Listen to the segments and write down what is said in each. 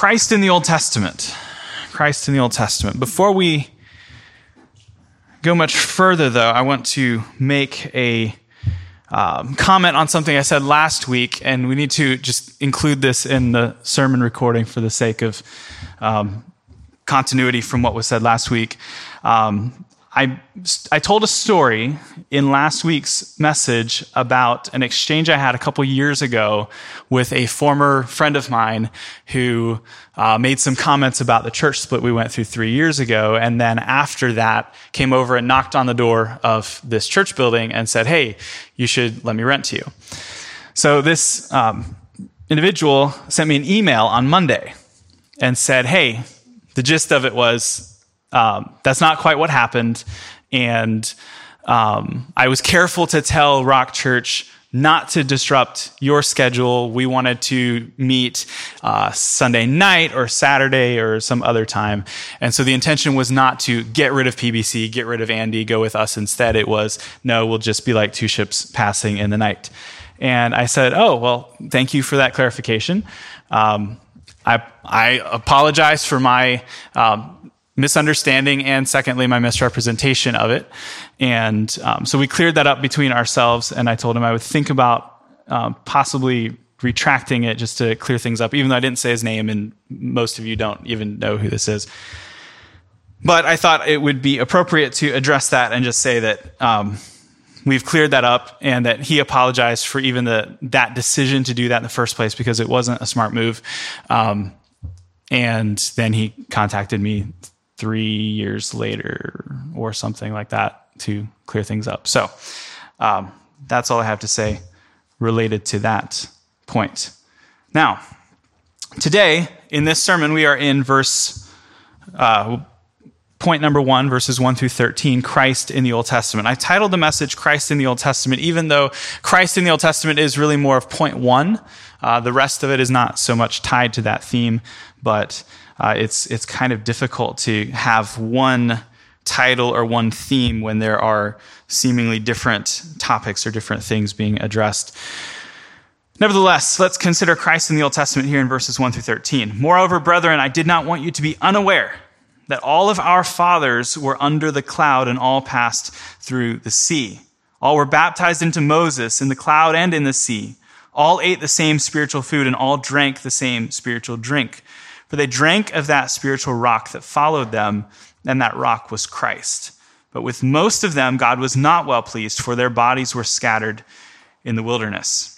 Christ in the Old Testament. Christ in the Old Testament. Before we go much further, though, I want to make a um, comment on something I said last week, and we need to just include this in the sermon recording for the sake of um, continuity from what was said last week. Um, I, I told a story in last week's message about an exchange I had a couple years ago with a former friend of mine who uh, made some comments about the church split we went through three years ago. And then after that, came over and knocked on the door of this church building and said, Hey, you should let me rent to you. So this um, individual sent me an email on Monday and said, Hey, the gist of it was um, that's not quite what happened. And um, I was careful to tell Rock Church not to disrupt your schedule. We wanted to meet uh, Sunday night or Saturday or some other time. And so the intention was not to get rid of PBC, get rid of Andy, go with us instead. It was, no, we'll just be like two ships passing in the night. And I said, oh, well, thank you for that clarification. Um, I, I apologize for my um, misunderstanding and secondly my misrepresentation of it. And um, so we cleared that up between ourselves and i told him i would think about um, possibly retracting it just to clear things up even though i didn't say his name and most of you don't even know who this is. But i thought it would be appropriate to address that and just say that um, we've cleared that up and that he apologized for even the that decision to do that in the first place because it wasn't a smart move. Um, and then he contacted me three years later or something like that to clear things up. So um, that's all I have to say related to that point. Now, today in this sermon, we are in verse, uh, point number one, verses one through 13, Christ in the Old Testament. I titled the message Christ in the Old Testament, even though Christ in the Old Testament is really more of point one. Uh, the rest of it is not so much tied to that theme, but uh, it's it's kind of difficult to have one title or one theme when there are seemingly different topics or different things being addressed. Nevertheless, let's consider Christ in the Old Testament here in verses 1 through 13. Moreover, brethren, I did not want you to be unaware that all of our fathers were under the cloud and all passed through the sea. All were baptized into Moses in the cloud and in the sea. All ate the same spiritual food and all drank the same spiritual drink. For they drank of that spiritual rock that followed them, and that rock was Christ. But with most of them, God was not well pleased, for their bodies were scattered in the wilderness.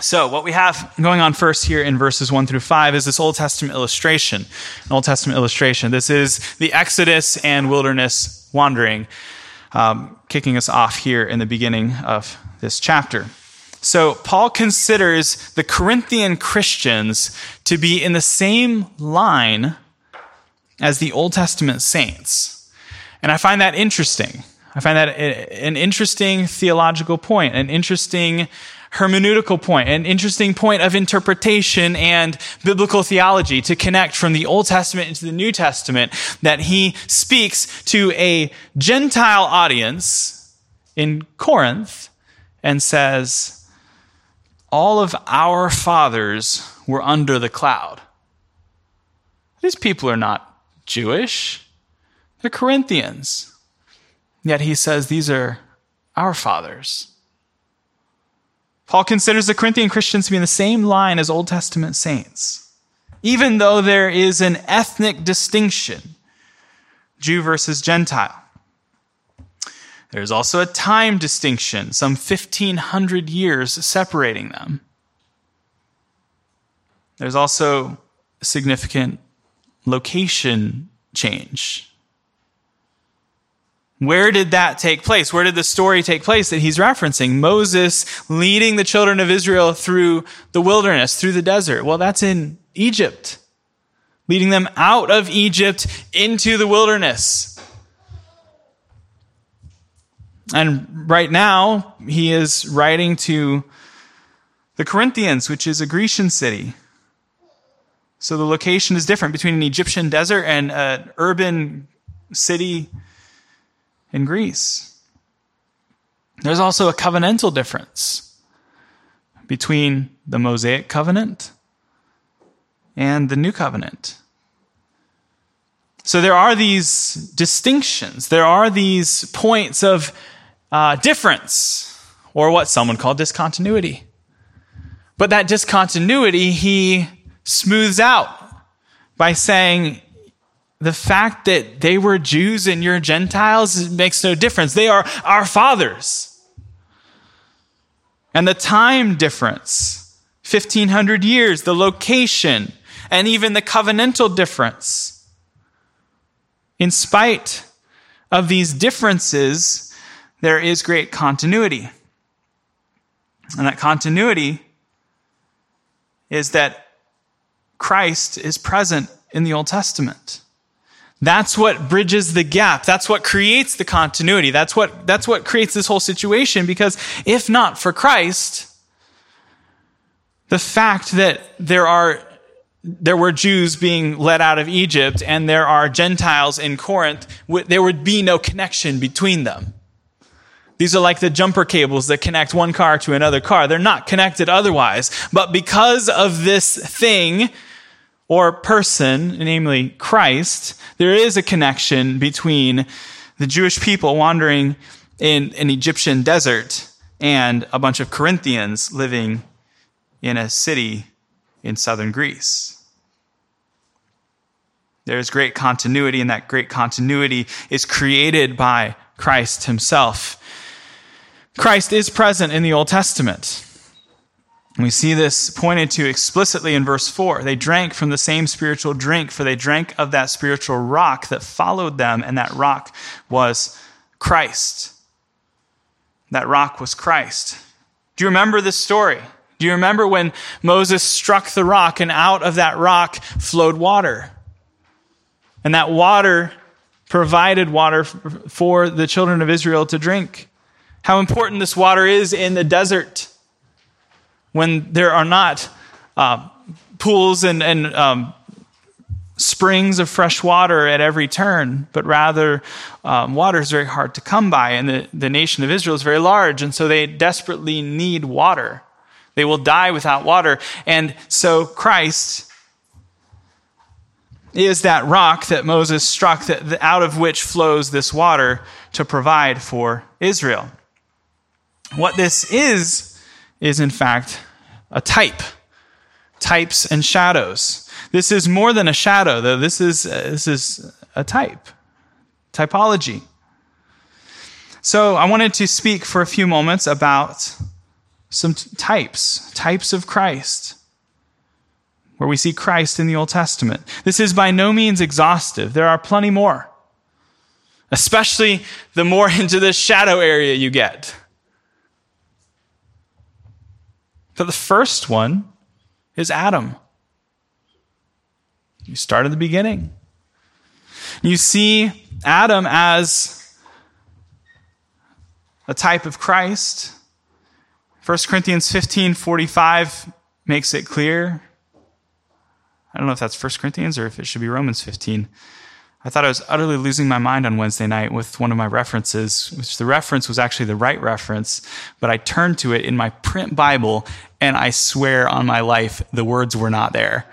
So, what we have going on first here in verses 1 through 5 is this Old Testament illustration. An Old Testament illustration. This is the Exodus and wilderness wandering, um, kicking us off here in the beginning of this chapter. So Paul considers the Corinthian Christians to be in the same line as the Old Testament saints. And I find that interesting. I find that an interesting theological point, an interesting hermeneutical point, an interesting point of interpretation and biblical theology to connect from the Old Testament into the New Testament that he speaks to a Gentile audience in Corinth and says, all of our fathers were under the cloud. These people are not Jewish, they're Corinthians. Yet he says these are our fathers. Paul considers the Corinthian Christians to be in the same line as Old Testament saints, even though there is an ethnic distinction Jew versus Gentile. There's also a time distinction, some 1500 years separating them. There's also a significant location change. Where did that take place? Where did the story take place that he's referencing? Moses leading the children of Israel through the wilderness, through the desert. Well, that's in Egypt. Leading them out of Egypt into the wilderness. And right now, he is writing to the Corinthians, which is a Grecian city. So the location is different between an Egyptian desert and an urban city in Greece. There's also a covenantal difference between the Mosaic covenant and the new covenant. So there are these distinctions, there are these points of uh, difference, or what someone called discontinuity. But that discontinuity he smooths out by saying, the fact that they were Jews and you're Gentiles makes no difference. They are our fathers. And the time difference, 1500 years, the location, and even the covenantal difference. In spite of these differences, there is great continuity. And that continuity is that Christ is present in the Old Testament. That's what bridges the gap. That's what creates the continuity. That's what, that's what creates this whole situation because if not for Christ, the fact that there are there were Jews being led out of Egypt and there are Gentiles in Corinth, there would be no connection between them. These are like the jumper cables that connect one car to another car. They're not connected otherwise. But because of this thing or person, namely Christ, there is a connection between the Jewish people wandering in an Egyptian desert and a bunch of Corinthians living in a city in southern Greece. There is great continuity, and that great continuity is created by Christ himself. Christ is present in the Old Testament. We see this pointed to explicitly in verse 4. They drank from the same spiritual drink, for they drank of that spiritual rock that followed them, and that rock was Christ. That rock was Christ. Do you remember this story? Do you remember when Moses struck the rock and out of that rock flowed water? And that water provided water for the children of Israel to drink how important this water is in the desert when there are not uh, pools and, and um, springs of fresh water at every turn, but rather um, water is very hard to come by. And the, the nation of Israel is very large, and so they desperately need water. They will die without water. And so Christ is that rock that Moses struck, that, out of which flows this water to provide for Israel. What this is, is in fact a type. Types and shadows. This is more than a shadow, though. This is, uh, this is a type. Typology. So I wanted to speak for a few moments about some t- types, types of Christ, where we see Christ in the Old Testament. This is by no means exhaustive. There are plenty more, especially the more into the shadow area you get. But the first one is Adam. You start at the beginning. You see Adam as a type of Christ. 1 Corinthians 15 45 makes it clear. I don't know if that's 1 Corinthians or if it should be Romans 15. I thought I was utterly losing my mind on Wednesday night with one of my references, which the reference was actually the right reference, but I turned to it in my print Bible and I swear on my life the words were not there.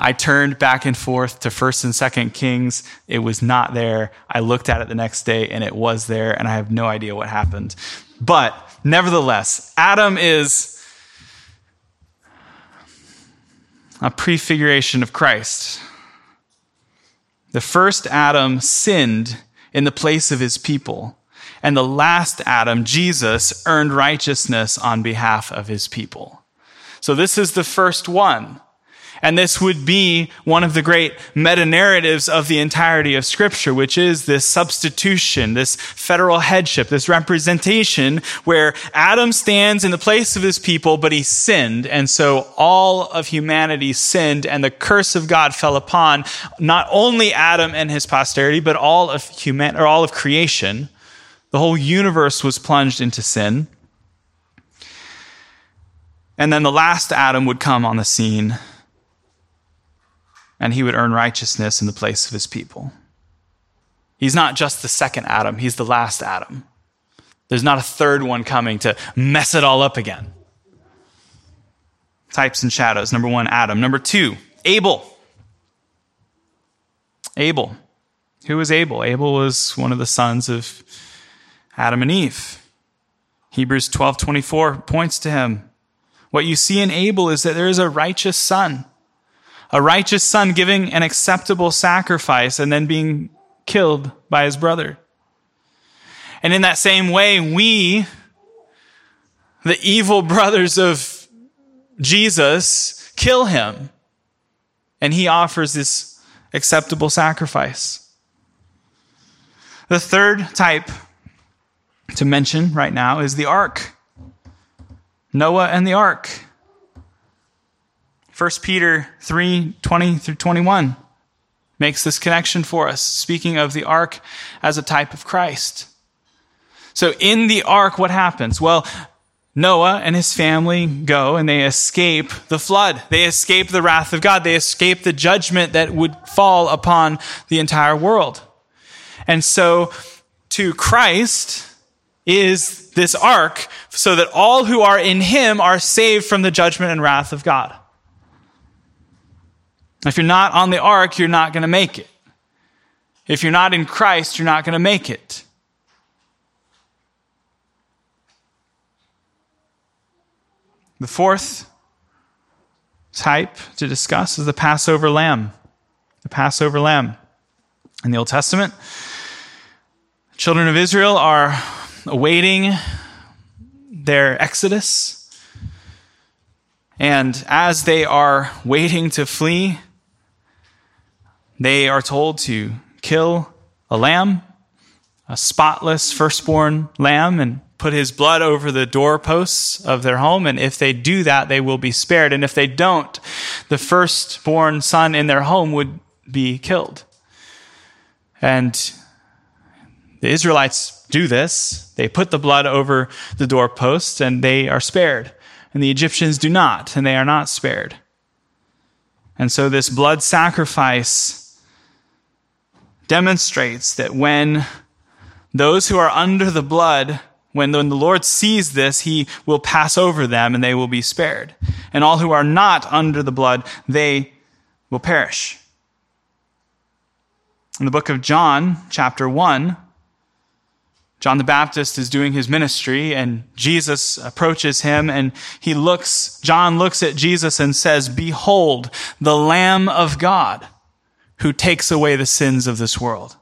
I turned back and forth to 1st and 2nd Kings. It was not there. I looked at it the next day and it was there and I have no idea what happened. But nevertheless, Adam is a prefiguration of Christ. The first Adam sinned in the place of his people. And the last Adam, Jesus, earned righteousness on behalf of his people. So this is the first one. And this would be one of the great meta narratives of the entirety of scripture, which is this substitution, this federal headship, this representation where Adam stands in the place of his people, but he sinned. And so all of humanity sinned and the curse of God fell upon not only Adam and his posterity, but all of human, or all of creation. The whole universe was plunged into sin. And then the last Adam would come on the scene and he would earn righteousness in the place of his people. He's not just the second Adam, he's the last Adam. There's not a third one coming to mess it all up again. Types and shadows. Number one, Adam. Number two, Abel. Abel. Who was Abel? Abel was one of the sons of Adam and Eve. Hebrews 12:24 points to him. What you see in Abel is that there is a righteous son. A righteous son giving an acceptable sacrifice and then being killed by his brother. And in that same way, we, the evil brothers of Jesus, kill him. And he offers this acceptable sacrifice. The third type to mention right now is the ark. Noah and the ark. 1 Peter 3 20 through 21 makes this connection for us, speaking of the ark as a type of Christ. So in the ark, what happens? Well, Noah and his family go and they escape the flood. They escape the wrath of God. They escape the judgment that would fall upon the entire world. And so to Christ is this ark so that all who are in him are saved from the judgment and wrath of God. If you're not on the ark, you're not going to make it. If you're not in Christ, you're not going to make it. The fourth type to discuss is the Passover lamb. The Passover lamb. In the Old Testament, children of Israel are awaiting their exodus. And as they are waiting to flee, they are told to kill a lamb, a spotless firstborn lamb, and put his blood over the doorposts of their home. And if they do that, they will be spared. And if they don't, the firstborn son in their home would be killed. And the Israelites do this. They put the blood over the doorposts and they are spared. And the Egyptians do not, and they are not spared. And so this blood sacrifice demonstrates that when those who are under the blood, when, when the Lord sees this, he will pass over them and they will be spared. And all who are not under the blood, they will perish. In the book of John, chapter 1, John the Baptist is doing his ministry and Jesus approaches him and he looks, John looks at Jesus and says, Behold, the Lamb of God who takes away the sins of this world.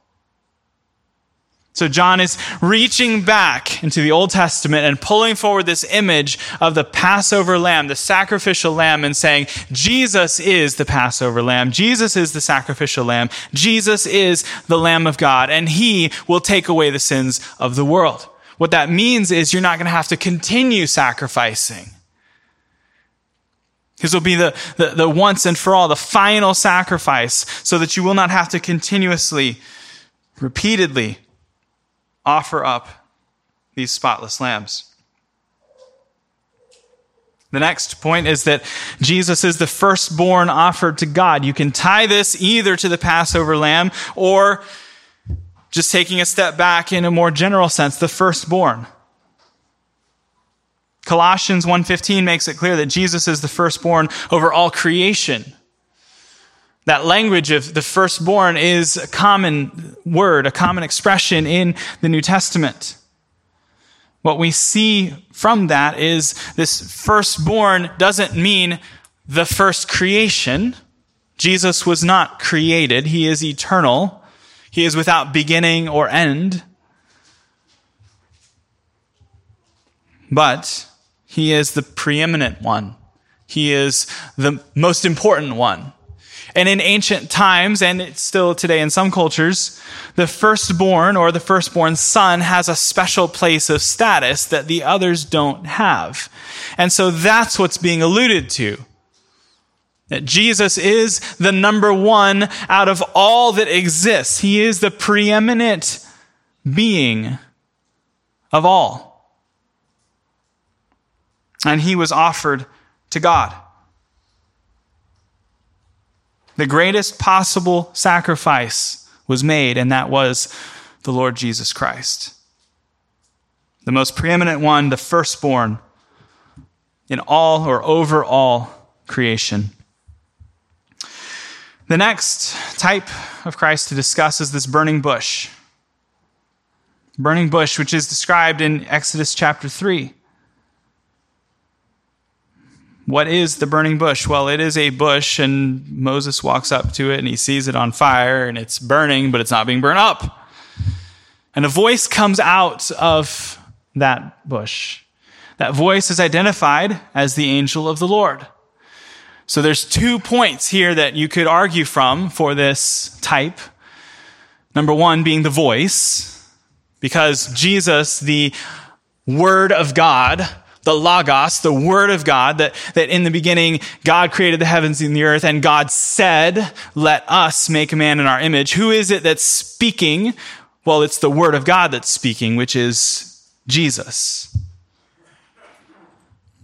So John is reaching back into the Old Testament and pulling forward this image of the Passover lamb, the sacrificial lamb, and saying, Jesus is the Passover lamb. Jesus is the sacrificial lamb. Jesus is the Lamb of God, and he will take away the sins of the world. What that means is you're not going to have to continue sacrificing. His will be the, the, the once and for all, the final sacrifice, so that you will not have to continuously, repeatedly offer up these spotless lambs. The next point is that Jesus is the firstborn offered to God. You can tie this either to the Passover lamb or just taking a step back in a more general sense, the firstborn. Colossians 1:15 makes it clear that Jesus is the firstborn over all creation. That language of the firstborn is a common word, a common expression in the New Testament. What we see from that is this firstborn doesn't mean the first creation. Jesus was not created. He is eternal. He is without beginning or end. But he is the preeminent one. He is the most important one. And in ancient times, and it's still today in some cultures, the firstborn or the firstborn son has a special place of status that the others don't have. And so that's what's being alluded to. That Jesus is the number one out of all that exists. He is the preeminent being of all. And he was offered to God the greatest possible sacrifice was made, and that was the Lord Jesus Christ. The most preeminent one, the firstborn in all or over all creation. The next type of Christ to discuss is this burning bush. Burning bush, which is described in Exodus chapter 3. What is the burning bush? Well, it is a bush, and Moses walks up to it and he sees it on fire, and it's burning, but it's not being burned up. And a voice comes out of that bush. That voice is identified as the angel of the Lord. So there's two points here that you could argue from for this type. Number one being the voice, because Jesus, the Word of God, the Logos, the Word of God, that, that in the beginning God created the heavens and the earth, and God said, Let us make man in our image. Who is it that's speaking? Well, it's the Word of God that's speaking, which is Jesus.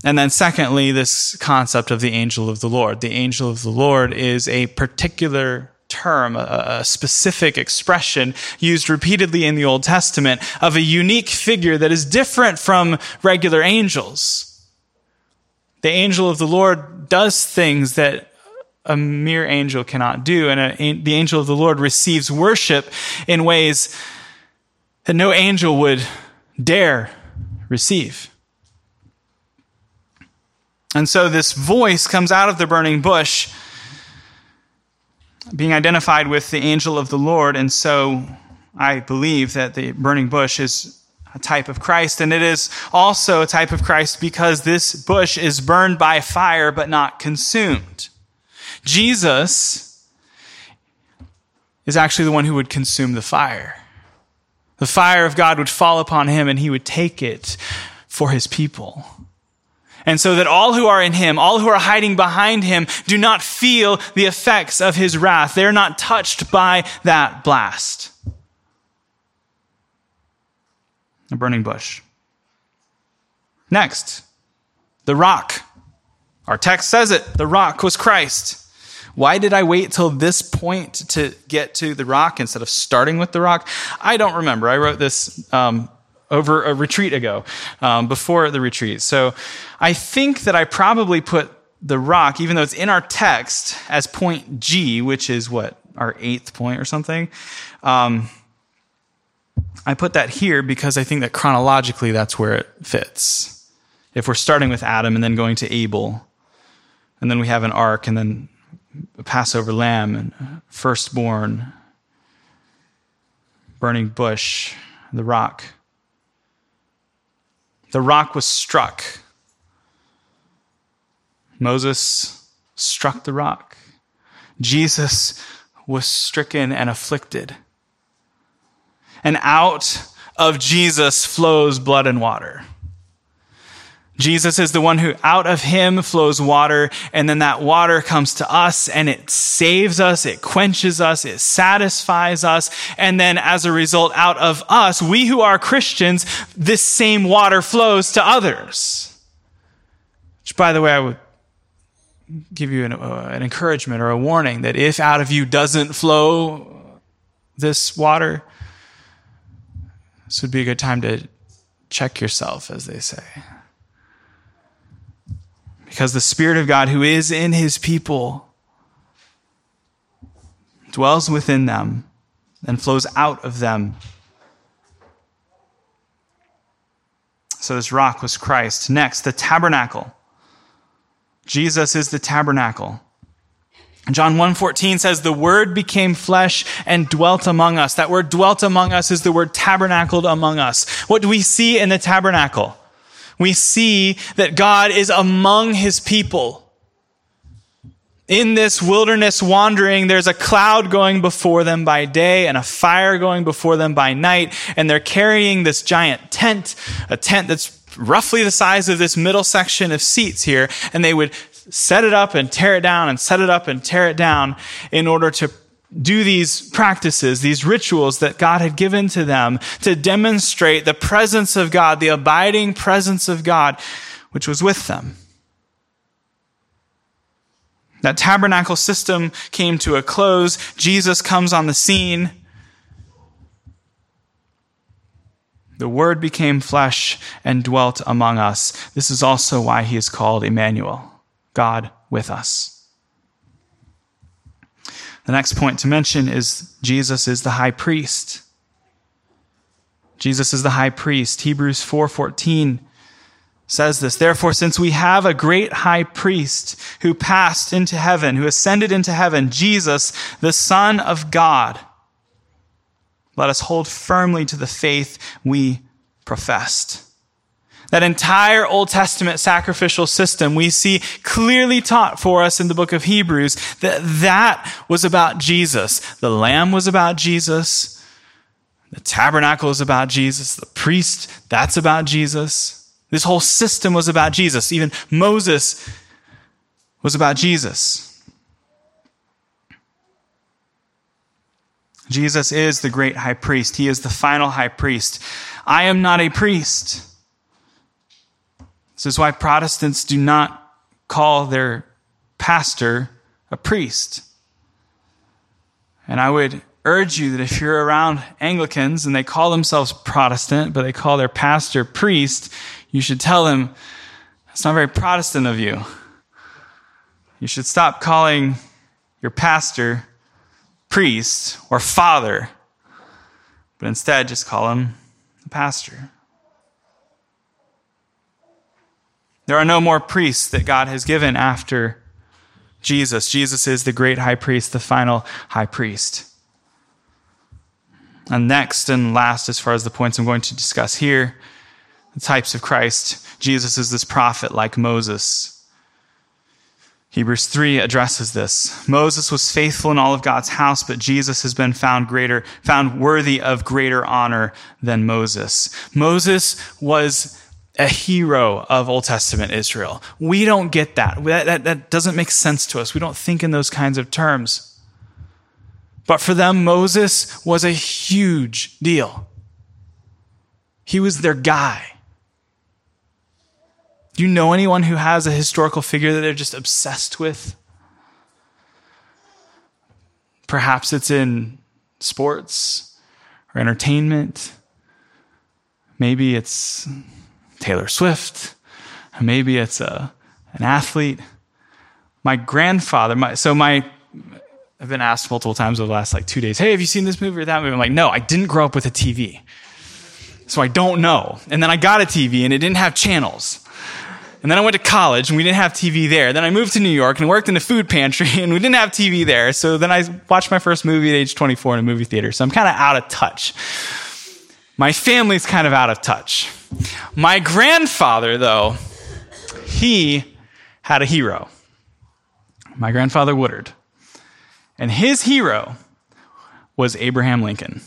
And then, secondly, this concept of the angel of the Lord. The angel of the Lord is a particular term, a, a, specific expression used repeatedly in the Old Testament of a unique figure that is different from regular angels. The angel of the Lord does things that a mere angel cannot do, and a, the angel of the Lord receives worship in ways that no angel would dare receive. And so this voice comes out of the burning bush being identified with the angel of the Lord. And so I believe that the burning bush is a type of Christ. And it is also a type of Christ because this bush is burned by fire but not consumed. Jesus is actually the one who would consume the fire. The fire of God would fall upon him and he would take it for his people. And so that all who are in him, all who are hiding behind him, do not feel the effects of his wrath. They're not touched by that blast. A burning bush. Next, the rock. Our text says it. The rock was Christ. Why did I wait till this point to get to the rock instead of starting with the rock? I don't remember. I wrote this um, over a retreat ago, um, before the retreat. So I think that I probably put the rock, even though it's in our text, as point G, which is what, our eighth point or something. Um, I put that here because I think that chronologically that's where it fits. If we're starting with Adam and then going to Abel, and then we have an ark, and then a Passover lamb, and firstborn, burning bush, the rock the rock was struck. Moses struck the rock. Jesus was stricken and afflicted. And out of Jesus flows blood and water. Jesus is the one who out of him flows water, and then that water comes to us and it saves us, it quenches us, it satisfies us, and then as a result, out of us, we who are Christians, this same water flows to others. Which, by the way, I would give you an, uh, an encouragement or a warning that if out of you doesn't flow this water, this would be a good time to check yourself, as they say because the Spirit of God who is in his people dwells within them and flows out of them. So this rock was Christ. Next, the tabernacle. Jesus is the tabernacle. John 1:14 says the word became flesh and dwelt among us. That word dwelt among us is the word tabernacled among us. What do we see in the tabernacle? We see that God is among his people. In this wilderness wandering, there's a cloud going before them by day and a fire going before them by night, and they're carrying this giant tent, a tent that's roughly the size of this middle section of seats here, and they would set it up and tear it down and set it up and tear it down in order to do these practices, these rituals that God had given to them to demonstrate the presence of God, the abiding presence of God, which was with them. That tabernacle system came to a close. Jesus comes on the scene. The Word became flesh and dwelt among us. This is also why he is called Emmanuel, God with us. The next point to mention is Jesus is the high priest. Jesus is the high priest. Hebrews 4:14 says this. Therefore, since we have a great high priest who passed into heaven, who ascended into heaven, Jesus, the Son of God, let us hold firmly to the faith we professed. That entire Old Testament sacrificial system we see clearly taught for us in the book of Hebrews that that was about Jesus. The lamb was about Jesus. The tabernacle is about Jesus. The priest, that's about Jesus. This whole system was about Jesus. Even Moses was about Jesus. Jesus is the great high priest. He is the final high priest. I am not a priest. This is why Protestants do not call their pastor a priest. And I would urge you that if you're around Anglicans and they call themselves Protestant, but they call their pastor priest, you should tell them, that's not very Protestant of you. You should stop calling your pastor priest or father, but instead just call him the pastor. There are no more priests that God has given after Jesus. Jesus is the great high priest, the final high priest. And next and last, as far as the points I'm going to discuss here, the types of Christ, Jesus is this prophet like Moses. Hebrews 3 addresses this. Moses was faithful in all of God's house, but Jesus has been found greater, found worthy of greater honor than Moses. Moses was a hero of Old Testament Israel. We don't get that. That, that. that doesn't make sense to us. We don't think in those kinds of terms. But for them, Moses was a huge deal. He was their guy. Do you know anyone who has a historical figure that they're just obsessed with? Perhaps it's in sports or entertainment. Maybe it's Taylor Swift. Maybe it's a, an athlete. My grandfather, my, so my, I've been asked multiple times over the last like two days, hey, have you seen this movie or that movie? I'm like, no, I didn't grow up with a TV. So I don't know. And then I got a TV and it didn't have channels. And then I went to college and we didn't have TV there. Then I moved to New York and worked in a food pantry and we didn't have TV there. So then I watched my first movie at age 24 in a movie theater. So I'm kind of out of touch. My family's kind of out of touch. My grandfather, though, he had a hero. My grandfather Woodard. And his hero was Abraham Lincoln.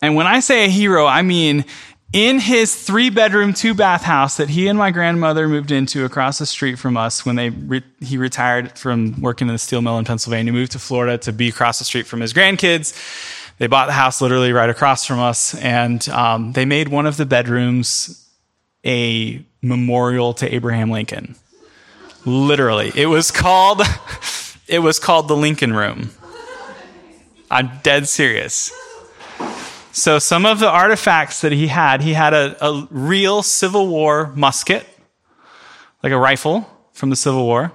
And when I say a hero, I mean in his three bedroom, two bath house that he and my grandmother moved into across the street from us when they re- he retired from working in the steel mill in Pennsylvania, moved to Florida to be across the street from his grandkids. They bought the house literally right across from us, and um, they made one of the bedrooms a memorial to Abraham Lincoln. Literally, it was called it was called the Lincoln Room. I'm dead serious. So some of the artifacts that he had, he had a, a real Civil War musket, like a rifle from the Civil War.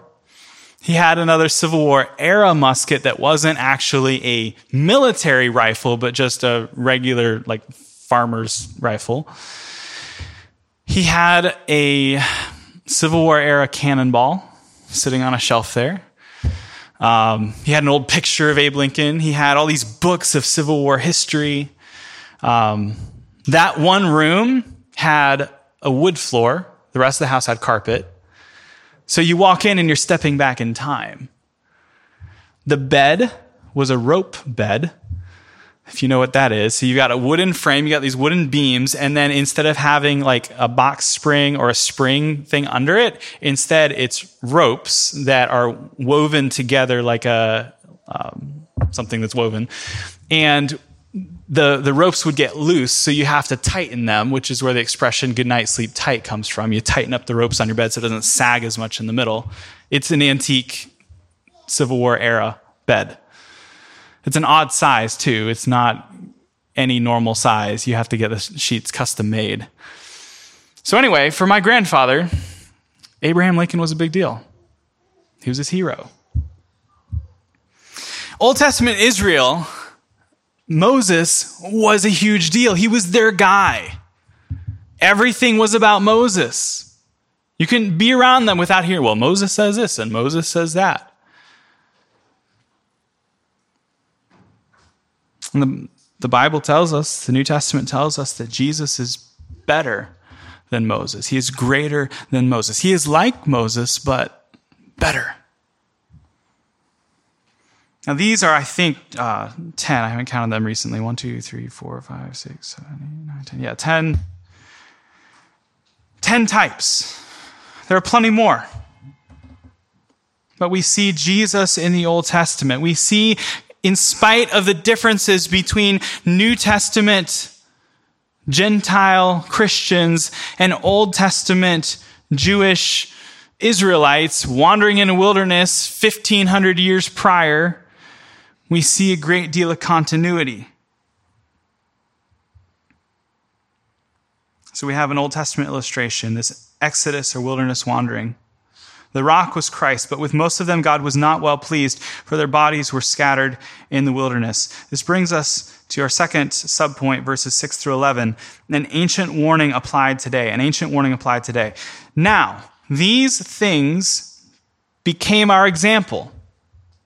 He had another Civil War era musket that wasn't actually a military rifle, but just a regular, like, farmer's rifle. He had a Civil War era cannonball sitting on a shelf there. Um, he had an old picture of Abe Lincoln. He had all these books of Civil War history. Um, that one room had a wood floor. The rest of the house had carpet. So you walk in and you're stepping back in time. The bed was a rope bed, if you know what that is. So you got a wooden frame, you got these wooden beams, and then instead of having like a box spring or a spring thing under it, instead it's ropes that are woven together like a um, something that's woven. And the, the ropes would get loose, so you have to tighten them, which is where the expression good night, sleep tight comes from. You tighten up the ropes on your bed so it doesn't sag as much in the middle. It's an antique Civil War era bed. It's an odd size, too. It's not any normal size. You have to get the sheets custom made. So, anyway, for my grandfather, Abraham Lincoln was a big deal. He was his hero. Old Testament Israel, Moses was a huge deal. He was their guy. Everything was about Moses. You couldn't be around them without hearing, well, Moses says this and Moses says that. And the, the Bible tells us, the New Testament tells us that Jesus is better than Moses. He is greater than Moses. He is like Moses, but better. Now, these are, I think, uh, 10. I haven't counted them recently. 1, 2, 3, 4, 5, 6, 7, 8, 9, 10. Yeah, 10. 10 types. There are plenty more. But we see Jesus in the Old Testament. We see, in spite of the differences between New Testament Gentile Christians and Old Testament Jewish Israelites wandering in a wilderness 1500 years prior, we see a great deal of continuity. So we have an Old Testament illustration, this Exodus or wilderness wandering. The rock was Christ, but with most of them, God was not well pleased, for their bodies were scattered in the wilderness. This brings us to our second subpoint, verses 6 through 11, an ancient warning applied today. An ancient warning applied today. Now, these things became our example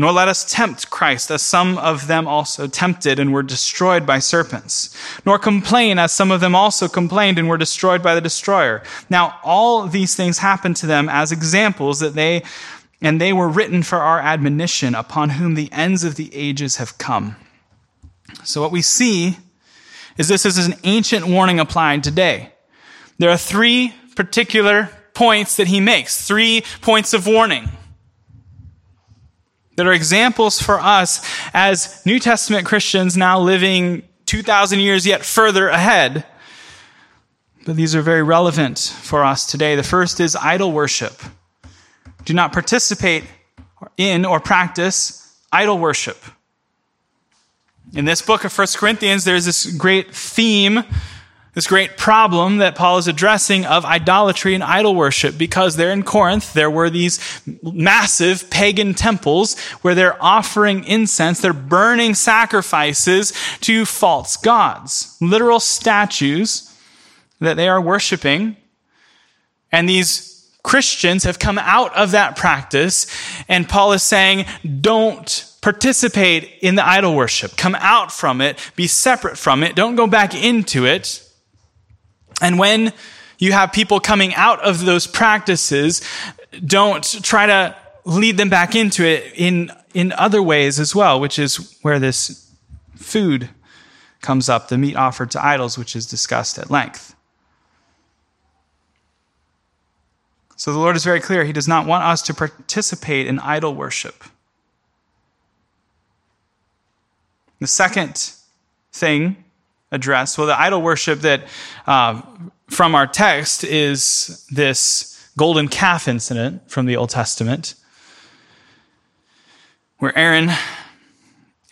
Nor let us tempt Christ, as some of them also tempted and were destroyed by serpents. Nor complain, as some of them also complained and were destroyed by the destroyer. Now, all these things happened to them as examples that they, and they were written for our admonition, upon whom the ends of the ages have come. So what we see is this is an ancient warning applied today. There are three particular points that he makes, three points of warning that are examples for us as New Testament Christians now living 2,000 years yet further ahead. But these are very relevant for us today. The first is idol worship. Do not participate in or practice idol worship. In this book of 1 Corinthians, there's this great theme this great problem that Paul is addressing of idolatry and idol worship because there in Corinth, there were these massive pagan temples where they're offering incense, they're burning sacrifices to false gods, literal statues that they are worshiping. And these Christians have come out of that practice, and Paul is saying, don't participate in the idol worship. Come out from it, be separate from it, don't go back into it. And when you have people coming out of those practices, don't try to lead them back into it in, in other ways as well, which is where this food comes up, the meat offered to idols, which is discussed at length. So the Lord is very clear. He does not want us to participate in idol worship. The second thing addressed? Well, the idol worship that uh, from our text is this golden calf incident from the Old Testament, where Aaron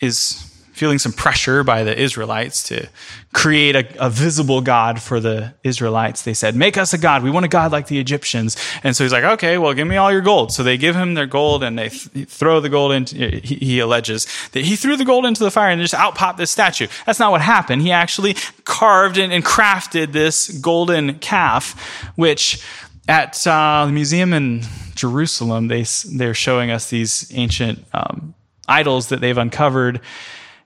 is feeling some pressure by the Israelites to create a, a, visible God for the Israelites. They said, Make us a God. We want a God like the Egyptians. And so he's like, Okay, well, give me all your gold. So they give him their gold and they th- throw the gold into, he, he, alleges that he threw the gold into the fire and just out popped this statue. That's not what happened. He actually carved and, and crafted this golden calf, which at uh, the museum in Jerusalem, they, they're showing us these ancient um, idols that they've uncovered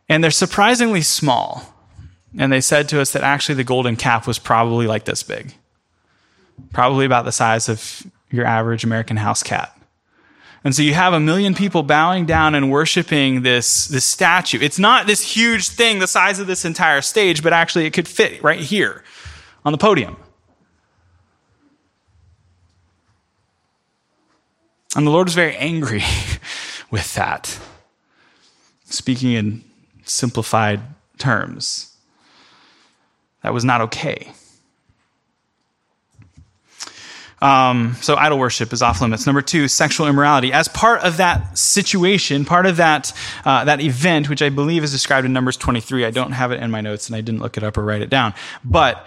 and they're surprisingly small. And they said to us that actually the golden calf was probably like this big, probably about the size of your average American house cat. And so you have a million people bowing down and worshiping this, this statue. It's not this huge thing the size of this entire stage, but actually it could fit right here on the podium. And the Lord was very angry with that. Speaking in simplified terms. That was not okay. Um, so idol worship is off limits. Number two, sexual immorality. As part of that situation, part of that uh, that event, which I believe is described in Numbers 23. I don't have it in my notes, and I didn't look it up or write it down. But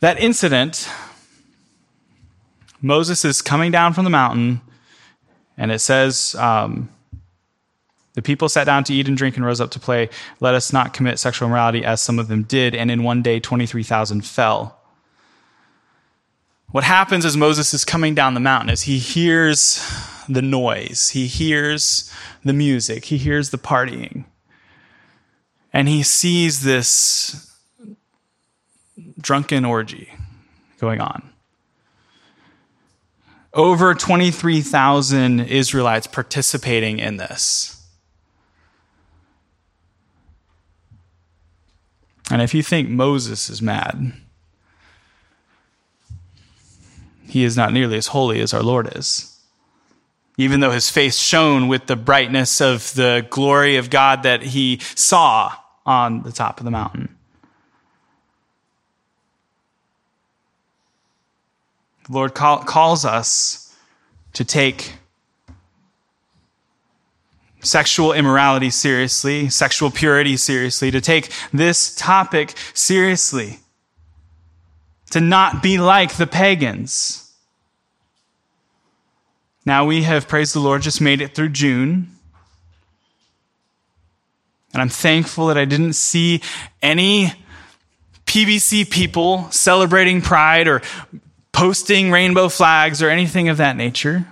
that incident, Moses is coming down from the mountain, and it says. Um, the people sat down to eat and drink and rose up to play. Let us not commit sexual immorality as some of them did. And in one day, 23,000 fell. What happens as Moses is coming down the mountain is he hears the noise, he hears the music, he hears the partying. And he sees this drunken orgy going on. Over 23,000 Israelites participating in this. And if you think Moses is mad, he is not nearly as holy as our Lord is. Even though his face shone with the brightness of the glory of God that he saw on the top of the mountain. The Lord call, calls us to take sexual immorality seriously, sexual purity seriously, to take this topic seriously, to not be like the pagans. Now we have, praised the Lord, just made it through June. And I'm thankful that I didn't see any PBC people celebrating pride or posting rainbow flags or anything of that nature.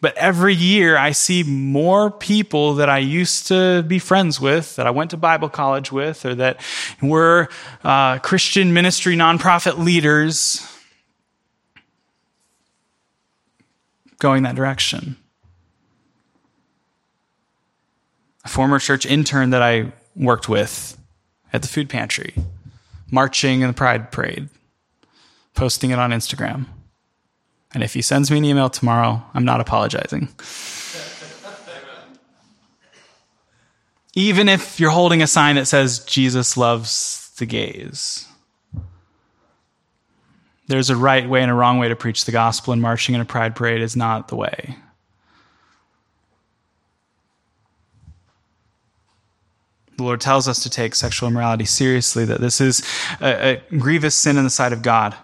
But every year I see more people that I used to be friends with, that I went to Bible college with, or that were uh, Christian ministry nonprofit leaders going that direction. A former church intern that I worked with at the food pantry, marching in the pride parade, posting it on Instagram. And if he sends me an email tomorrow, I'm not apologizing. Even if you're holding a sign that says Jesus loves the gays. There's a right way and a wrong way to preach the gospel, and marching in a pride parade is not the way. The Lord tells us to take sexual immorality seriously, that this is a, a grievous sin in the sight of God.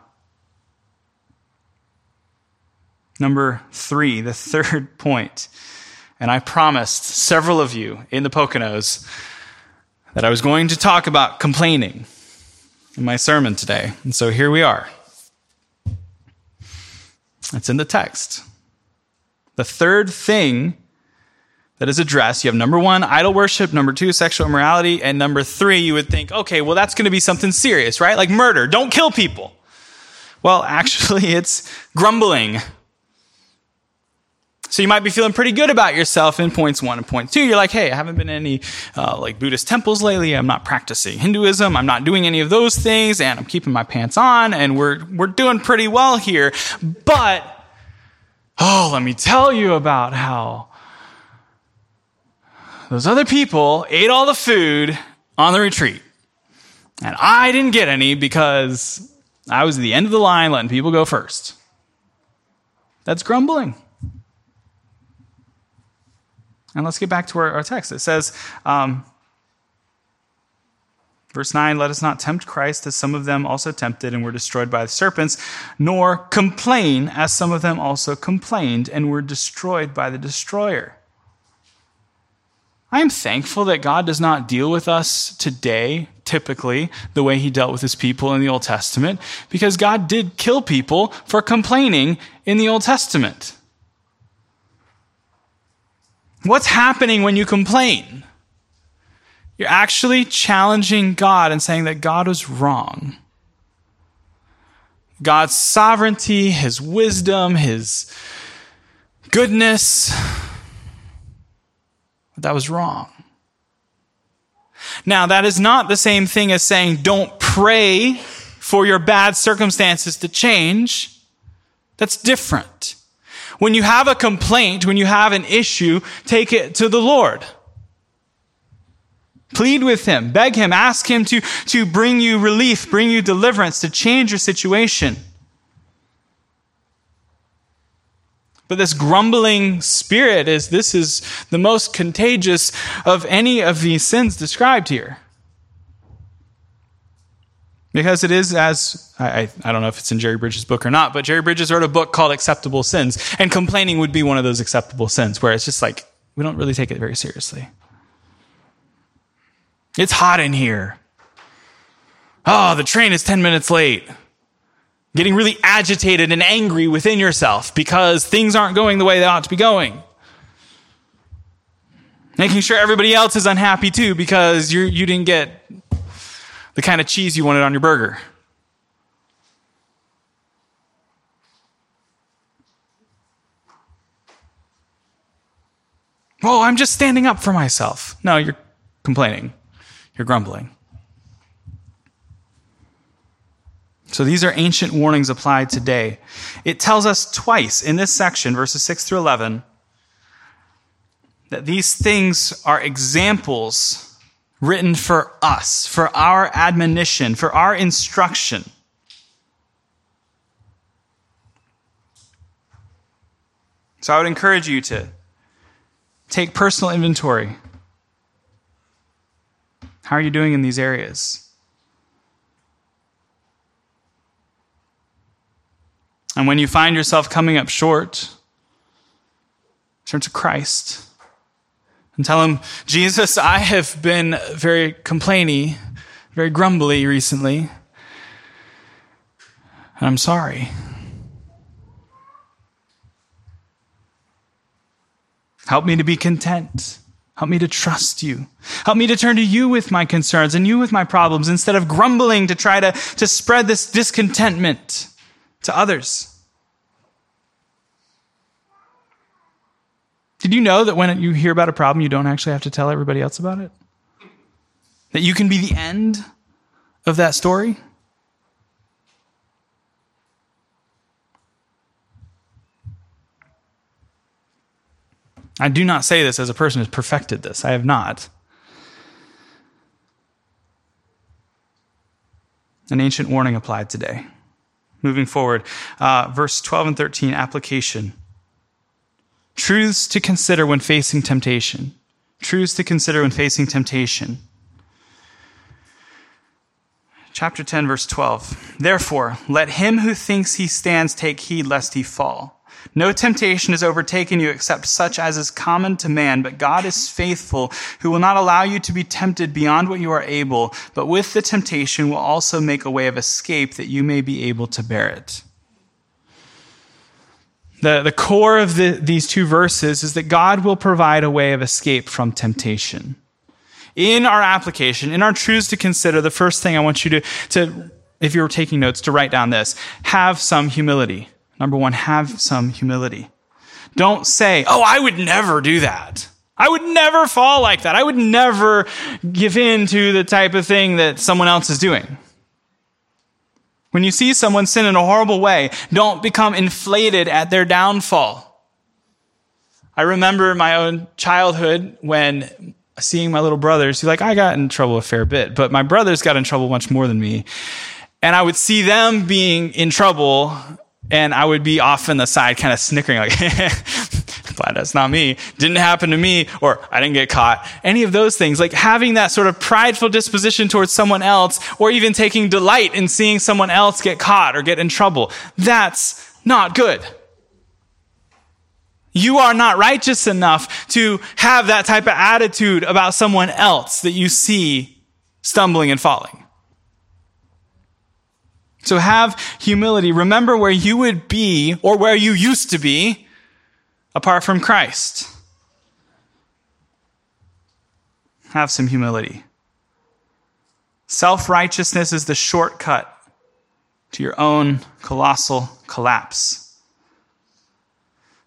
Number three, the third point. And I promised several of you in the Poconos that I was going to talk about complaining in my sermon today. And so here we are. It's in the text. The third thing that is addressed, you have number one, idol worship, number two, sexual immorality, and number three, you would think, okay, well, that's going to be something serious, right? Like murder. Don't kill people. Well, actually, it's grumbling so you might be feeling pretty good about yourself in points one and point two. You're like, hey, I haven't been in any uh, like Buddhist temples lately. I'm not practicing Hinduism. I'm not doing any of those things, and I'm keeping my pants on, and we're we're doing pretty well here. But oh, let me tell you about how those other people ate all the food on the retreat, and I didn't get any because I was at the end of the line, letting people go first. That's grumbling. And let's get back to our, our text. It says, um, verse 9, let us not tempt Christ as some of them also tempted and were destroyed by the serpents, nor complain as some of them also complained and were destroyed by the destroyer. I am thankful that God does not deal with us today, typically, the way he dealt with his people in the Old Testament, because God did kill people for complaining in the Old Testament. What's happening when you complain? You're actually challenging God and saying that God was wrong. God's sovereignty, His wisdom, His goodness, that was wrong. Now, that is not the same thing as saying don't pray for your bad circumstances to change. That's different. When you have a complaint, when you have an issue, take it to the Lord. Plead with Him, beg Him, ask Him to, to bring you relief, bring you deliverance, to change your situation. But this grumbling spirit is this is the most contagious of any of these sins described here. Because it is, as I, I don't know if it's in Jerry Bridges' book or not, but Jerry Bridges wrote a book called Acceptable Sins. And complaining would be one of those acceptable sins where it's just like, we don't really take it very seriously. It's hot in here. Oh, the train is 10 minutes late. Getting really agitated and angry within yourself because things aren't going the way they ought to be going. Making sure everybody else is unhappy too because you you didn't get the kind of cheese you wanted on your burger. Oh, I'm just standing up for myself. No, you're complaining. You're grumbling. So these are ancient warnings applied today. It tells us twice in this section, verses 6 through 11, that these things are examples written for us, for our admonition, for our instruction. So I would encourage you to take personal inventory. How are you doing in these areas? And when you find yourself coming up short, turn to Christ and tell him, Jesus, I have been very complainy, very grumbly recently, and I'm sorry. Help me to be content. Help me to trust you. Help me to turn to you with my concerns and you with my problems instead of grumbling to try to, to spread this discontentment to others. Did you know that when you hear about a problem, you don't actually have to tell everybody else about it? That you can be the end of that story? I do not say this as a person who's perfected this. I have not. An ancient warning applied today. Moving forward, uh, verse 12 and 13, application. Truths to consider when facing temptation. Truths to consider when facing temptation. Chapter 10, verse 12. Therefore, let him who thinks he stands take heed lest he fall. No temptation has overtaken you except such as is common to man, but God is faithful, who will not allow you to be tempted beyond what you are able, but with the temptation will also make a way of escape that you may be able to bear it. The, the core of the, these two verses is that God will provide a way of escape from temptation. In our application, in our truths to consider, the first thing I want you to, to, if you're taking notes, to write down this have some humility. Number one, have some humility. Don't say, oh, I would never do that. I would never fall like that. I would never give in to the type of thing that someone else is doing. When you see someone sin in a horrible way, don't become inflated at their downfall. I remember my own childhood when seeing my little brothers, like I got in trouble a fair bit, but my brothers got in trouble much more than me. And I would see them being in trouble and I would be off in the side kind of snickering like, glad that's not me. Didn't happen to me, or I didn't get caught. Any of those things, like having that sort of prideful disposition towards someone else, or even taking delight in seeing someone else get caught or get in trouble. That's not good. You are not righteous enough to have that type of attitude about someone else that you see stumbling and falling. So have humility. Remember where you would be or where you used to be apart from Christ. Have some humility. Self righteousness is the shortcut to your own colossal collapse.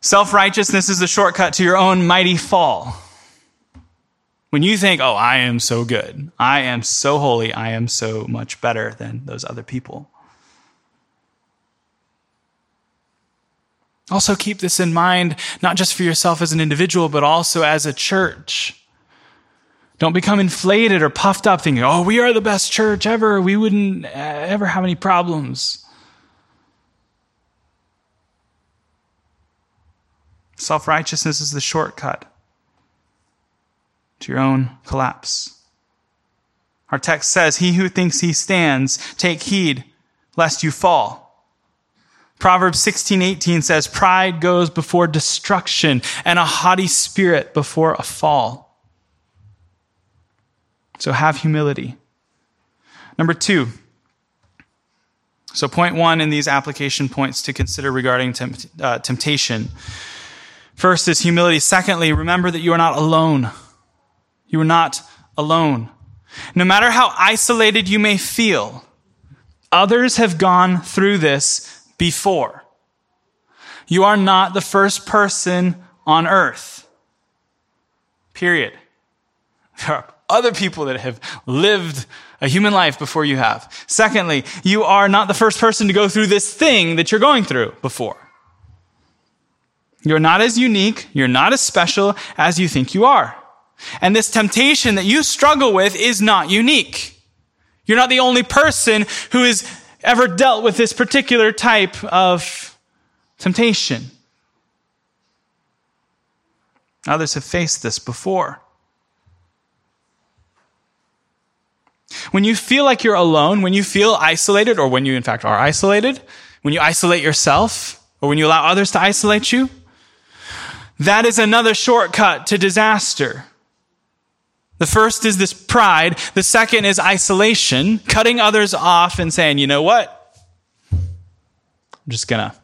Self righteousness is the shortcut to your own mighty fall. When you think, oh, I am so good, I am so holy, I am so much better than those other people. Also, keep this in mind, not just for yourself as an individual, but also as a church. Don't become inflated or puffed up thinking, oh, we are the best church ever. We wouldn't uh, ever have any problems. Self righteousness is the shortcut to your own collapse. Our text says, He who thinks he stands, take heed lest you fall. Proverbs 16:18 says, "Pride goes before destruction, and a haughty spirit before a fall." So have humility. Number 2. So point 1 in these application points to consider regarding tempt, uh, temptation. First is humility. Secondly, remember that you are not alone. You are not alone. No matter how isolated you may feel, others have gone through this before. You are not the first person on earth. Period. There are other people that have lived a human life before you have. Secondly, you are not the first person to go through this thing that you're going through before. You're not as unique, you're not as special as you think you are. And this temptation that you struggle with is not unique. You're not the only person who is ever dealt with this particular type of temptation. Others have faced this before. When you feel like you're alone, when you feel isolated, or when you in fact are isolated, when you isolate yourself, or when you allow others to isolate you, that is another shortcut to disaster. The first is this pride. The second is isolation, cutting others off and saying, you know what? I'm just going to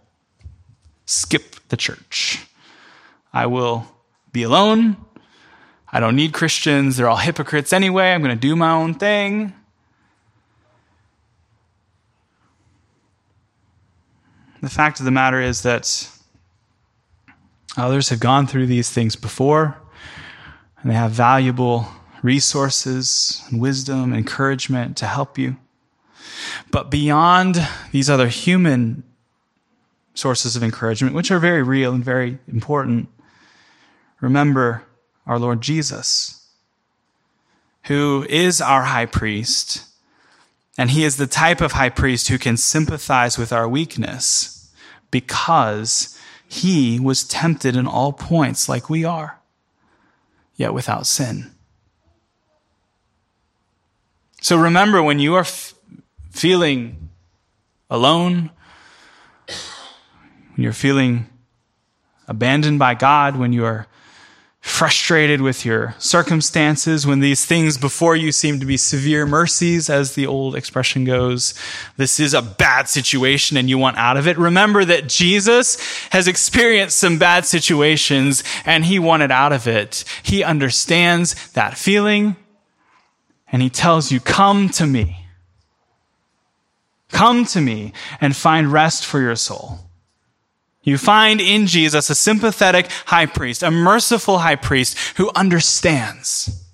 skip the church. I will be alone. I don't need Christians. They're all hypocrites anyway. I'm going to do my own thing. The fact of the matter is that others have gone through these things before, and they have valuable resources and wisdom encouragement to help you. But beyond these other human sources of encouragement, which are very real and very important, remember our Lord Jesus, who is our high priest. And he is the type of high priest who can sympathize with our weakness because he was tempted in all points like we are, yet without sin. So remember when you are f- feeling alone, when you're feeling abandoned by God, when you are frustrated with your circumstances, when these things before you seem to be severe mercies, as the old expression goes, this is a bad situation and you want out of it. Remember that Jesus has experienced some bad situations and he wanted out of it. He understands that feeling and he tells you, Come to me. Come to me and find rest for your soul. You find in Jesus a sympathetic high priest, a merciful high priest who understands.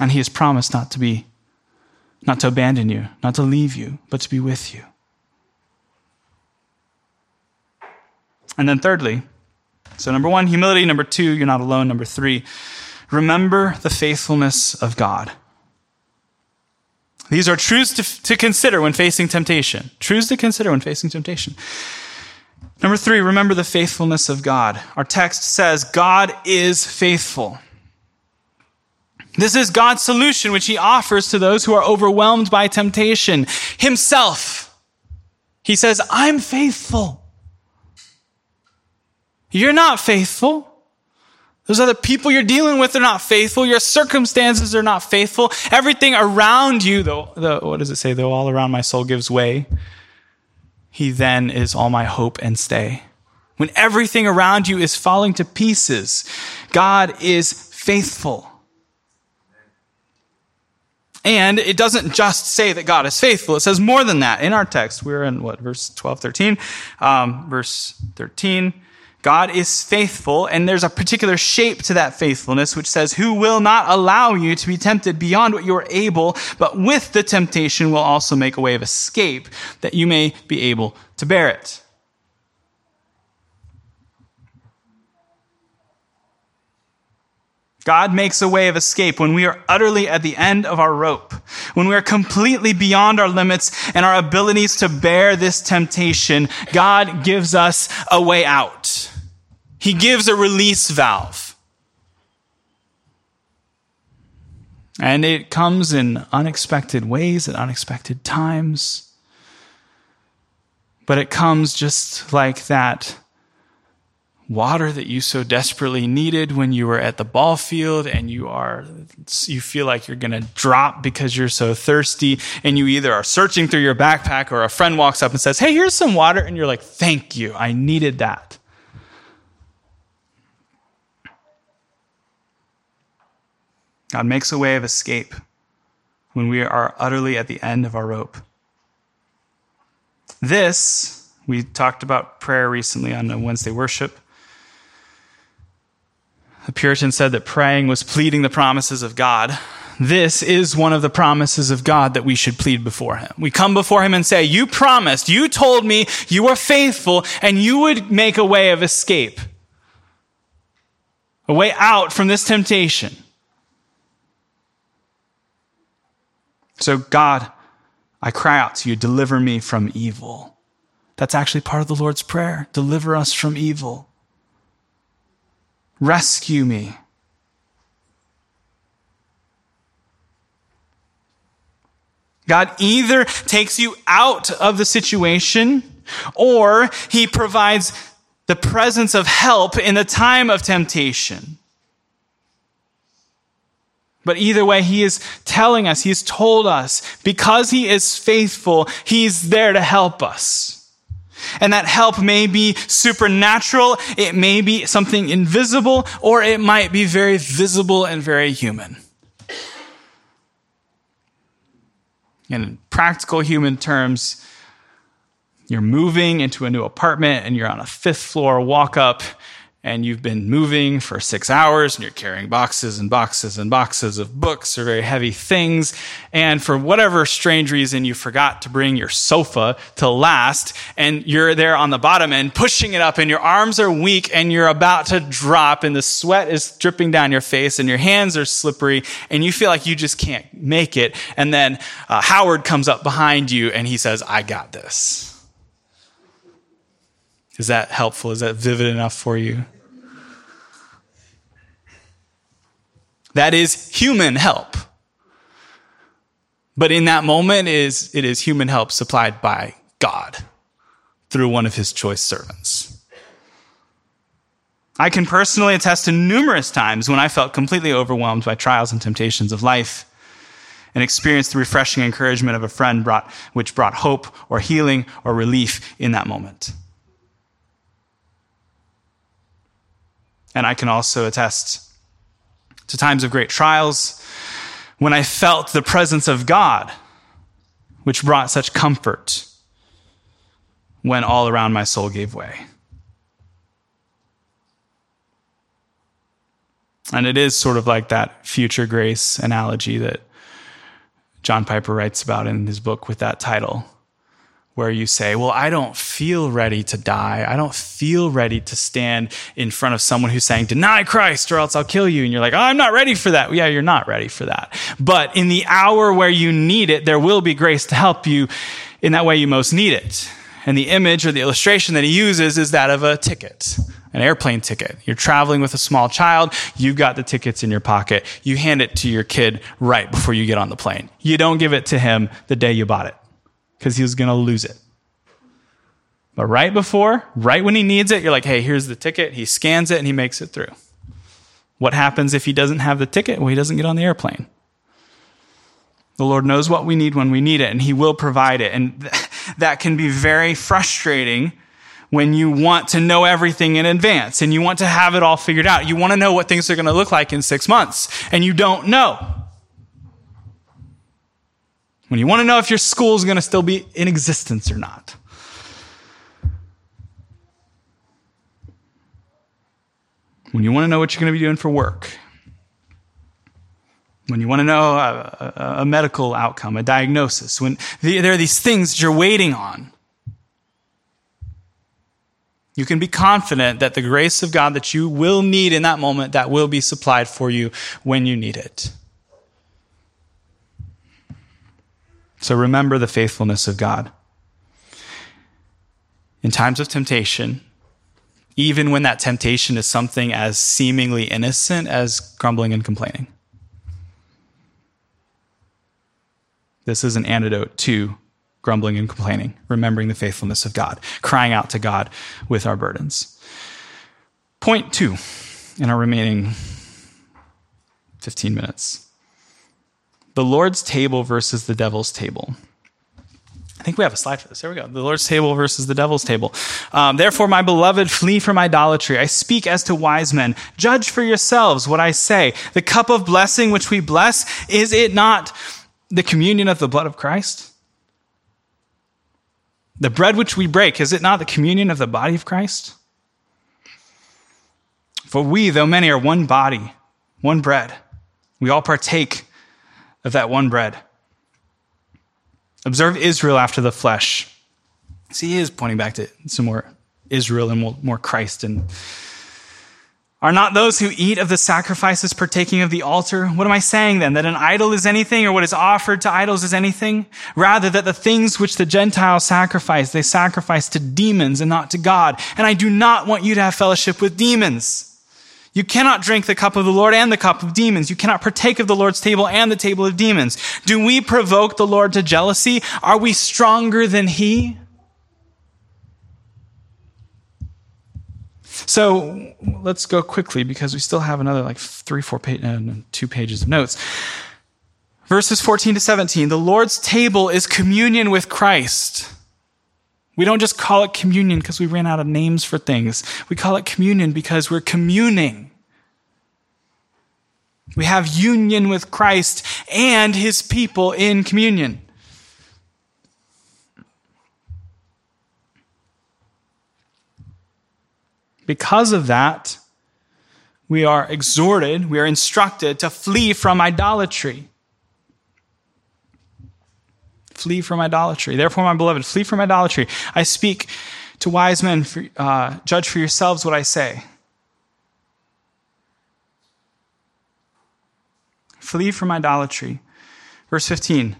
And he has promised not to be, not to abandon you, not to leave you, but to be with you. And then thirdly, so number one, humility. Number two, you're not alone. Number three, remember the faithfulness of God. These are truths to, to consider when facing temptation. Truths to consider when facing temptation. Number three, remember the faithfulness of God. Our text says, God is faithful. This is God's solution, which he offers to those who are overwhelmed by temptation. Himself. He says, I'm faithful. You're not faithful. Those other people you're dealing with are not faithful. Your circumstances are not faithful. Everything around you, though, the, what does it say? Though all around my soul gives way, he then is all my hope and stay. When everything around you is falling to pieces, God is faithful. And it doesn't just say that God is faithful. It says more than that. In our text, we're in what, verse 12, 13? Um, verse 13. God is faithful, and there's a particular shape to that faithfulness, which says, Who will not allow you to be tempted beyond what you are able, but with the temptation will also make a way of escape, that you may be able to bear it. God makes a way of escape when we are utterly at the end of our rope, when we are completely beyond our limits and our abilities to bear this temptation. God gives us a way out. He gives a release valve. And it comes in unexpected ways at unexpected times. But it comes just like that water that you so desperately needed when you were at the ball field and you are you feel like you're going to drop because you're so thirsty and you either are searching through your backpack or a friend walks up and says hey here's some water and you're like thank you i needed that. God makes a way of escape when we are utterly at the end of our rope. This we talked about prayer recently on a wednesday worship the Puritan said that praying was pleading the promises of God. This is one of the promises of God that we should plead before Him. We come before Him and say, You promised, you told me you were faithful, and you would make a way of escape, a way out from this temptation. So, God, I cry out to you, deliver me from evil. That's actually part of the Lord's Prayer. Deliver us from evil. Rescue me. God either takes you out of the situation or he provides the presence of help in the time of temptation. But either way, he is telling us, he has told us, because he is faithful, he's there to help us. And that help may be supernatural, it may be something invisible, or it might be very visible and very human. In practical human terms, you're moving into a new apartment and you're on a fifth floor walk up and you've been moving for six hours and you're carrying boxes and boxes and boxes of books or very heavy things. And for whatever strange reason, you forgot to bring your sofa to last and you're there on the bottom end pushing it up and your arms are weak and you're about to drop and the sweat is dripping down your face and your hands are slippery and you feel like you just can't make it. And then uh, Howard comes up behind you and he says, I got this. Is that helpful? Is that vivid enough for you? That is human help. But in that moment is it is human help supplied by God through one of his choice servants. I can personally attest to numerous times when I felt completely overwhelmed by trials and temptations of life and experienced the refreshing encouragement of a friend brought, which brought hope or healing or relief in that moment. And I can also attest to times of great trials when I felt the presence of God, which brought such comfort when all around my soul gave way. And it is sort of like that future grace analogy that John Piper writes about in his book with that title where you say, Well, I don't feel ready to die. I don't feel ready to stand in front of someone who's saying, Deny Christ or else I'll kill you. And you're like, oh, I'm not ready for that. Yeah, you're not ready for that. But in the hour where you need it, there will be grace to help you in that way you most need it. And the image or the illustration that he uses is that of a ticket an airplane ticket. You're traveling with a small child, you've got the tickets in your pocket. You hand it to your kid right before you get on the plane. You don't give it to him the day you bought it because he was going to lose it. But right before, right when he needs it, you're like, hey, here's the ticket. He scans it and he makes it through. What happens if he doesn't have the ticket? Well, he doesn't get on the airplane. The Lord knows what we need when we need it, and He will provide it. And th- that can be very frustrating when you want to know everything in advance and you want to have it all figured out. You want to know what things are going to look like in six months, and you don't know. When you want to know if your school is going to still be in existence or not. When you want to know what you're going to be doing for work. When you want to know a, a, a medical outcome, a diagnosis. When the, there are these things that you're waiting on. You can be confident that the grace of God that you will need in that moment, that will be supplied for you when you need it. So remember the faithfulness of God. In times of temptation, even when that temptation is something as seemingly innocent as grumbling and complaining. This is an antidote to grumbling and complaining, remembering the faithfulness of God, crying out to God with our burdens. Point two in our remaining 15 minutes the Lord's table versus the devil's table. I think we have a slide for this. There we go. The Lord's table versus the devil's table. Um, Therefore, my beloved, flee from idolatry. I speak as to wise men. Judge for yourselves what I say. The cup of blessing which we bless, is it not the communion of the blood of Christ? The bread which we break, is it not the communion of the body of Christ? For we, though many, are one body, one bread. We all partake of that one bread. Observe Israel after the flesh. See, he is pointing back to some more Israel and more Christ and are not those who eat of the sacrifices partaking of the altar? What am I saying then? That an idol is anything or what is offered to idols is anything? Rather, that the things which the Gentiles sacrifice, they sacrifice to demons and not to God. And I do not want you to have fellowship with demons. You cannot drink the cup of the Lord and the cup of demons. You cannot partake of the Lord's table and the table of demons. Do we provoke the Lord to jealousy? Are we stronger than he? So let's go quickly because we still have another like three, four, page, uh, two pages of notes. Verses 14 to 17. The Lord's table is communion with Christ. We don't just call it communion because we ran out of names for things. We call it communion because we're communing. We have union with Christ and his people in communion. Because of that, we are exhorted, we are instructed to flee from idolatry. Flee from idolatry. Therefore, my beloved, flee from idolatry. I speak to wise men, for, uh, judge for yourselves what I say. Flee from idolatry. Verse 15.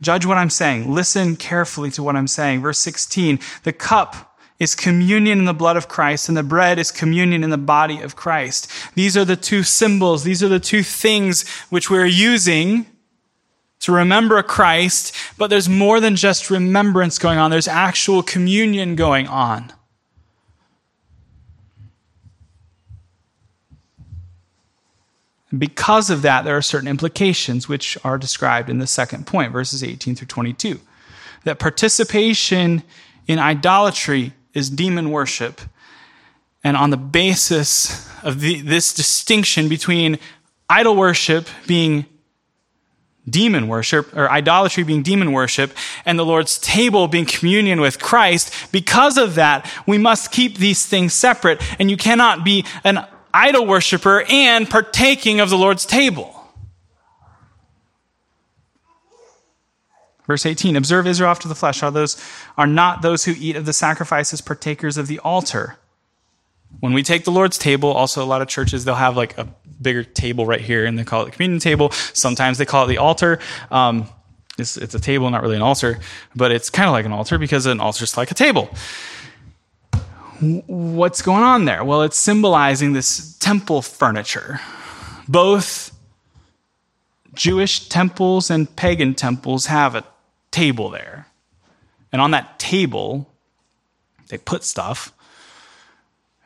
Judge what I'm saying. Listen carefully to what I'm saying. Verse 16. The cup is communion in the blood of Christ, and the bread is communion in the body of Christ. These are the two symbols, these are the two things which we're using to remember Christ, but there's more than just remembrance going on, there's actual communion going on. Because of that, there are certain implications which are described in the second point, verses 18 through 22. That participation in idolatry is demon worship. And on the basis of the, this distinction between idol worship being demon worship, or idolatry being demon worship, and the Lord's table being communion with Christ, because of that, we must keep these things separate. And you cannot be an idol worshiper and partaking of the Lord's table. Verse 18, observe Israel after the flesh. Are those are not those who eat of the sacrifices partakers of the altar? When we take the Lord's table, also a lot of churches they'll have like a bigger table right here, and they call it the communion table. Sometimes they call it the altar. Um, it's, it's a table, not really an altar, but it's kind of like an altar because an altar is like a table. What's going on there? Well, it's symbolizing this temple furniture, both Jewish temples and pagan temples have a table there. And on that table, they put stuff,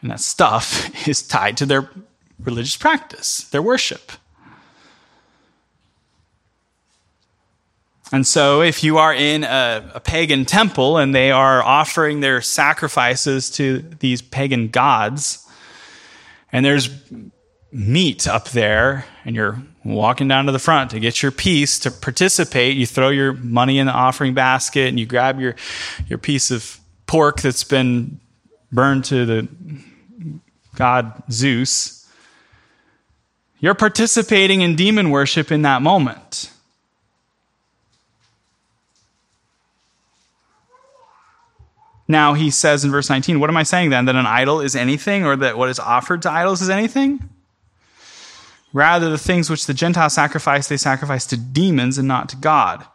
and that stuff is tied to their religious practice, their worship. And so, if you are in a, a, pagan temple and they are offering their sacrifices to these pagan gods, and there's meat up there, and you're walking down to the front to get your piece to participate. You throw your money in the offering basket and you grab your, your piece of pork that's been burned to the god Zeus. You're participating in demon worship in that moment. Now he says in verse 19, What am I saying then? That an idol is anything, or that what is offered to idols is anything? Rather, the things which the Gentiles sacrifice, they sacrifice to demons and not to God.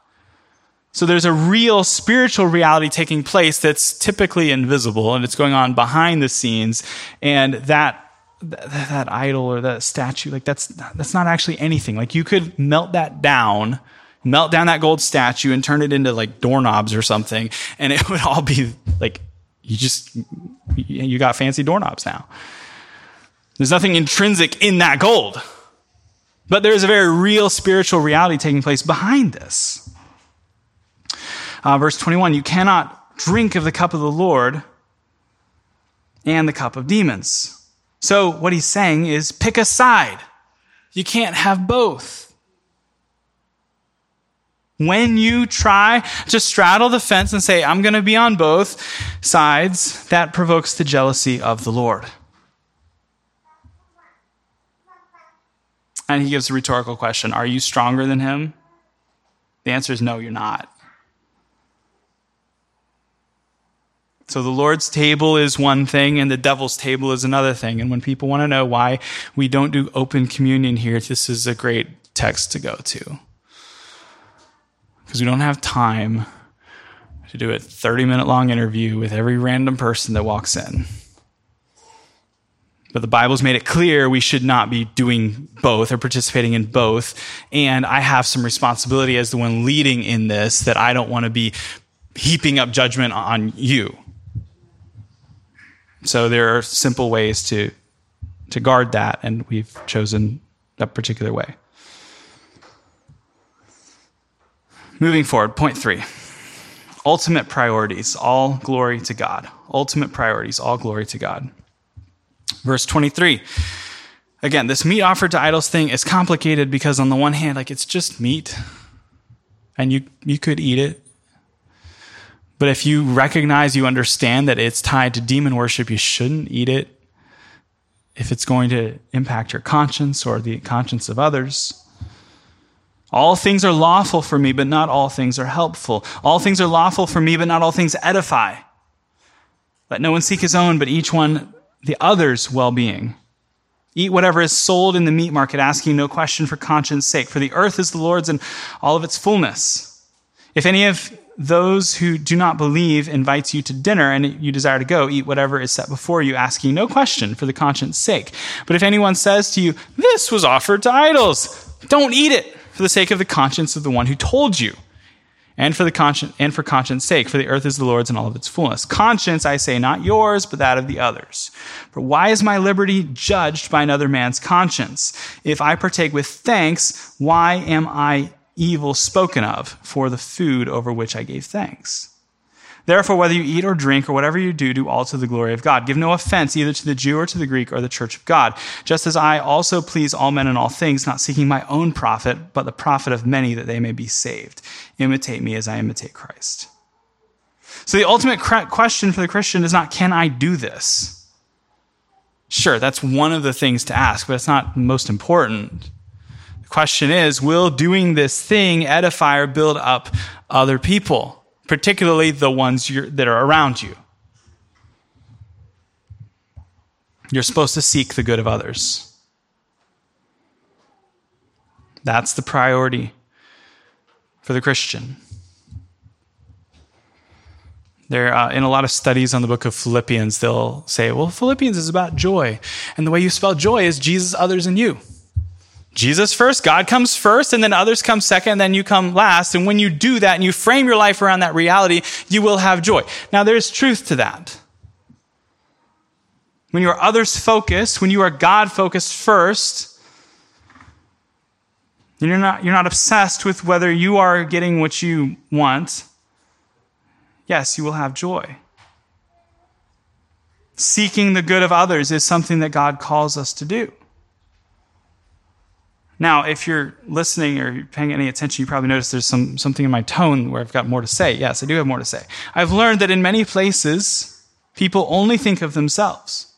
So there's a real spiritual reality taking place that's typically invisible and it's going on behind the scenes. And that that, that idol or that statue, like that's that's not actually anything. Like you could melt that down, melt down that gold statue and turn it into like doorknobs or something, and it would all be like you just you got fancy doorknobs now. There's nothing intrinsic in that gold. But there is a very real spiritual reality taking place behind this. Uh, verse 21 You cannot drink of the cup of the Lord and the cup of demons. So, what he's saying is pick a side. You can't have both. When you try to straddle the fence and say, I'm going to be on both sides, that provokes the jealousy of the Lord. And he gives a rhetorical question Are you stronger than him? The answer is no, you're not. So the Lord's table is one thing and the devil's table is another thing. And when people want to know why we don't do open communion here, this is a great text to go to. Because we don't have time to do a 30 minute long interview with every random person that walks in. But the Bible's made it clear we should not be doing both or participating in both. And I have some responsibility as the one leading in this that I don't want to be heaping up judgment on you. So there are simple ways to to guard that, and we've chosen that particular way. Moving forward, point three. Ultimate priorities, all glory to God. Ultimate priorities, all glory to God. Verse 23. Again, this meat offered to idols thing is complicated because on the one hand, like it's just meat and you, you could eat it. But if you recognize, you understand that it's tied to demon worship, you shouldn't eat it if it's going to impact your conscience or the conscience of others. All things are lawful for me, but not all things are helpful. All things are lawful for me, but not all things edify. Let no one seek his own, but each one the other's well being. Eat whatever is sold in the meat market, asking no question for conscience sake, for the earth is the Lord's and all of its fullness. If any of those who do not believe invites you to dinner and you desire to go, eat whatever is set before you, asking no question for the conscience sake. But if anyone says to you, This was offered to idols, don't eat it for the sake of the conscience of the one who told you and for the conscience and for conscience sake for the earth is the lord's and all of its fullness. Conscience i say not yours but that of the others. For why is my liberty judged by another man's conscience? If i partake with thanks why am i evil spoken of for the food over which i gave thanks Therefore, whether you eat or drink or whatever you do, do all to the glory of God. Give no offense either to the Jew or to the Greek or the church of God, just as I also please all men in all things, not seeking my own profit, but the profit of many that they may be saved. Imitate me as I imitate Christ. So the ultimate question for the Christian is not, can I do this? Sure, that's one of the things to ask, but it's not most important. The question is, will doing this thing edify or build up other people? Particularly the ones that are around you. You're supposed to seek the good of others. That's the priority for the Christian. There, uh, in a lot of studies on the book of Philippians, they'll say, well, Philippians is about joy. And the way you spell joy is Jesus, others, and you. Jesus first, God comes first, and then others come second, and then you come last. And when you do that and you frame your life around that reality, you will have joy. Now, there's truth to that. When you are others focused, when you are God focused first, you're not, you're not obsessed with whether you are getting what you want, yes, you will have joy. Seeking the good of others is something that God calls us to do. Now, if you're listening or paying any attention, you probably notice there's some, something in my tone where I've got more to say. Yes, I do have more to say. I've learned that in many places, people only think of themselves.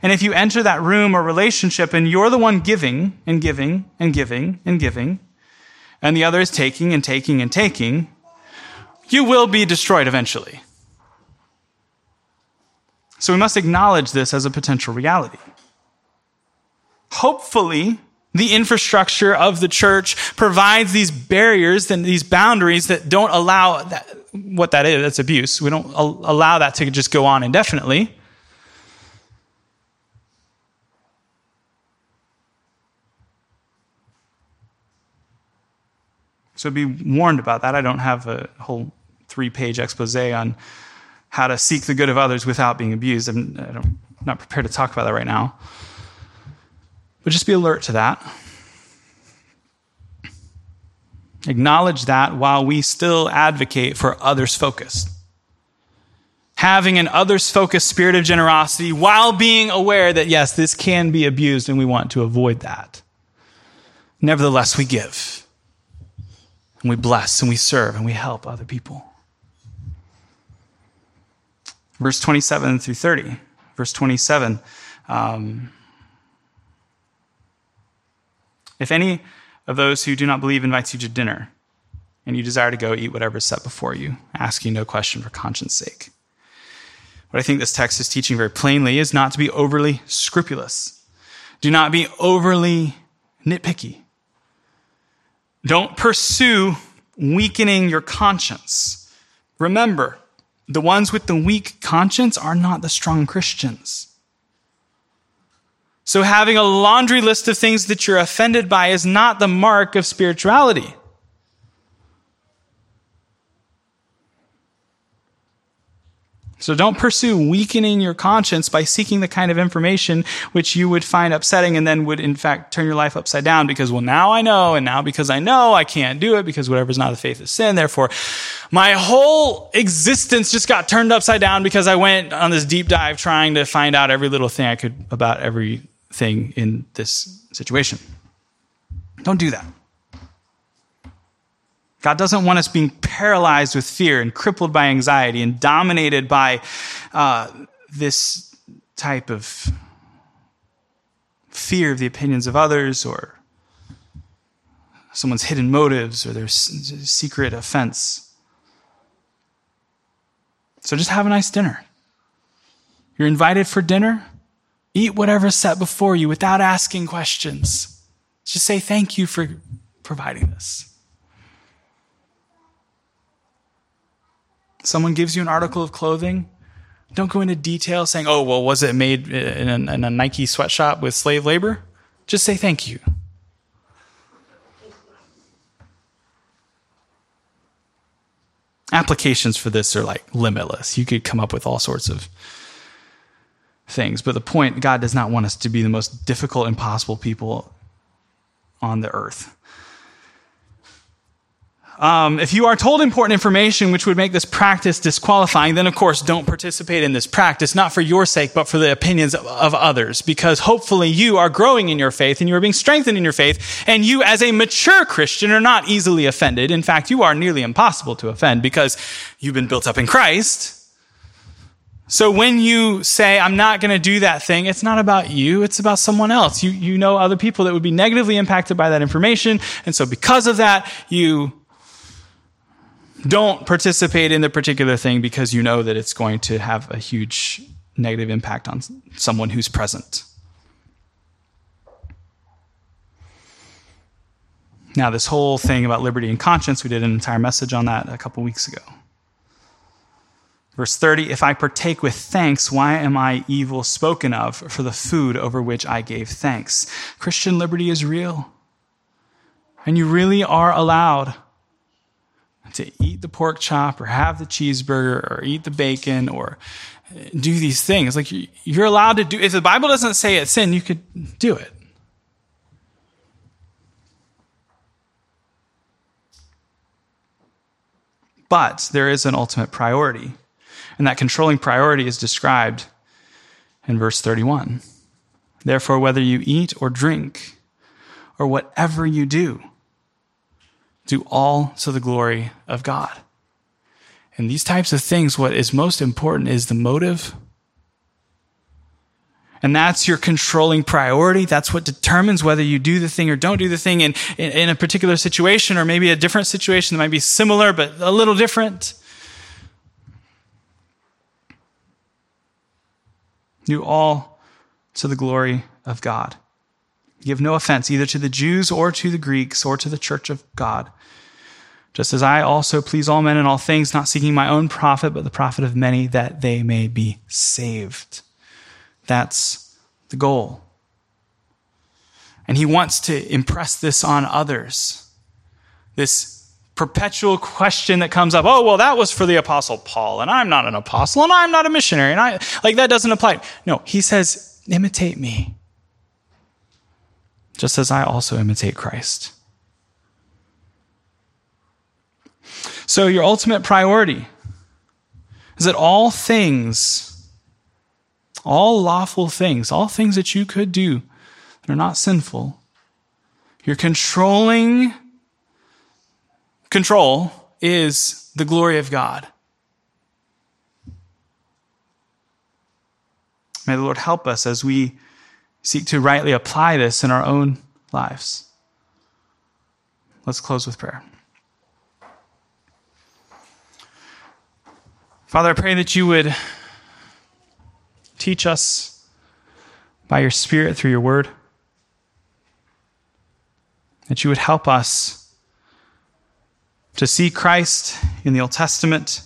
And if you enter that room or relationship and you're the one giving and giving and giving and giving, and the other is taking and taking and taking, you will be destroyed eventually. So we must acknowledge this as a potential reality. Hopefully, the infrastructure of the church provides these barriers and these boundaries that don't allow that, what that is. That's abuse. We don't allow that to just go on indefinitely. So be warned about that. I don't have a whole three page expose on how to seek the good of others without being abused. I'm, I'm not prepared to talk about that right now. But just be alert to that. Acknowledge that while we still advocate for others focused. Having an others focused spirit of generosity while being aware that, yes, this can be abused and we want to avoid that. Nevertheless, we give and we bless and we serve and we help other people. Verse 27 through 30. Verse 27. Um, if any of those who do not believe invites you to dinner, and you desire to go eat whatever is set before you, asking no question for conscience sake. What I think this text is teaching very plainly is not to be overly scrupulous. Do not be overly nitpicky. Don't pursue weakening your conscience. Remember, the ones with the weak conscience are not the strong Christians. So having a laundry list of things that you're offended by is not the mark of spirituality. So don't pursue weakening your conscience by seeking the kind of information which you would find upsetting and then would in fact turn your life upside down because, well, now I know, and now because I know I can't do it because whatever's not of faith is sin. Therefore, my whole existence just got turned upside down because I went on this deep dive trying to find out every little thing I could about everything in this situation. Don't do that. God doesn't want us being paralyzed with fear and crippled by anxiety and dominated by uh, this type of fear of the opinions of others or someone's hidden motives or their secret offense. So just have a nice dinner. You're invited for dinner. Eat whatever's set before you without asking questions. Just say thank you for providing this. someone gives you an article of clothing, don't go into detail saying, oh, well, was it made in a, in a Nike sweatshop with slave labor? Just say thank you. Applications for this are like limitless. You could come up with all sorts of things. But the point, God does not want us to be the most difficult, impossible people on the earth. Um, if you are told important information which would make this practice disqualifying, then of course don't participate in this practice, not for your sake, but for the opinions of, of others, because hopefully you are growing in your faith and you are being strengthened in your faith, and you as a mature Christian are not easily offended. In fact, you are nearly impossible to offend because you've been built up in Christ. So when you say, I'm not going to do that thing, it's not about you, it's about someone else. You, you know other people that would be negatively impacted by that information. And so because of that, you don't participate in the particular thing because you know that it's going to have a huge negative impact on someone who's present. Now, this whole thing about liberty and conscience, we did an entire message on that a couple weeks ago. Verse 30 If I partake with thanks, why am I evil spoken of for the food over which I gave thanks? Christian liberty is real. And you really are allowed to eat the pork chop or have the cheeseburger or eat the bacon or uh, do these things. Like you're allowed to do, if the Bible doesn't say it's sin, you could do it. But there is an ultimate priority. And that controlling priority is described in verse 31. Therefore, whether you eat or drink, or whatever you do, do all to the glory of God. And these types of things, what is most important is the motive. And that's your controlling priority. That's what determines whether you do the thing or don't do the thing in, in, in, a particular situation or maybe a different situation that might be similar but a little different. Do all to the glory of God. Give no offense either to the Jews or to the Greeks or to the church of God. Just as I also please all men in all things, not seeking my own profit, but the profit of many, that they may be saved. That's the goal. And he wants to impress this on others. This perpetual question that comes up oh, well, that was for the Apostle Paul, and I'm not an apostle, and I'm not a missionary, and I, like, that doesn't apply. No, he says, imitate me, just as I also imitate Christ. So, your ultimate priority is that all things, all lawful things, all things that you could do that are not sinful, you're controlling control is the glory of God. May the Lord help us as we seek to rightly apply this in our own lives. Let's close with prayer. Father, I pray that you would teach us by your Spirit through your word, that you would help us to see Christ in the Old Testament,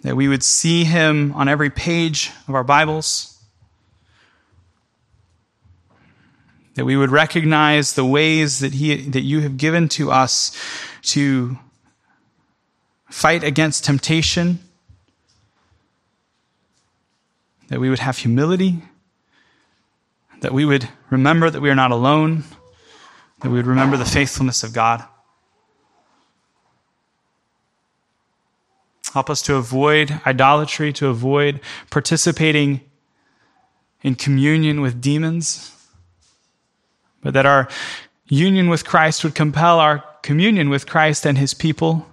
that we would see him on every page of our Bibles, that we would recognize the ways that, he, that you have given to us to fight against temptation, that we would have humility, that we would remember that we are not alone, that we would remember the faithfulness of God. Help us to avoid idolatry, to avoid participating in communion with demons, but that our union with Christ would compel our communion with Christ and his people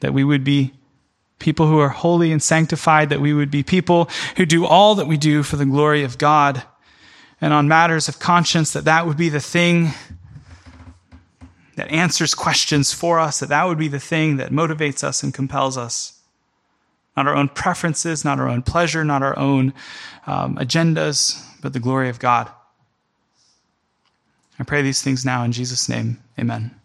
that we would be people who are holy and sanctified, that we would be people who do all that we do for the glory of God. And on matters of conscience, that that would be the thing that answers questions for us, that that would be the thing that motivates us and compels us. Not our own preferences, not our own pleasure, not our own um, agendas, but the glory of God. I pray these things now in Jesus' name. Amen.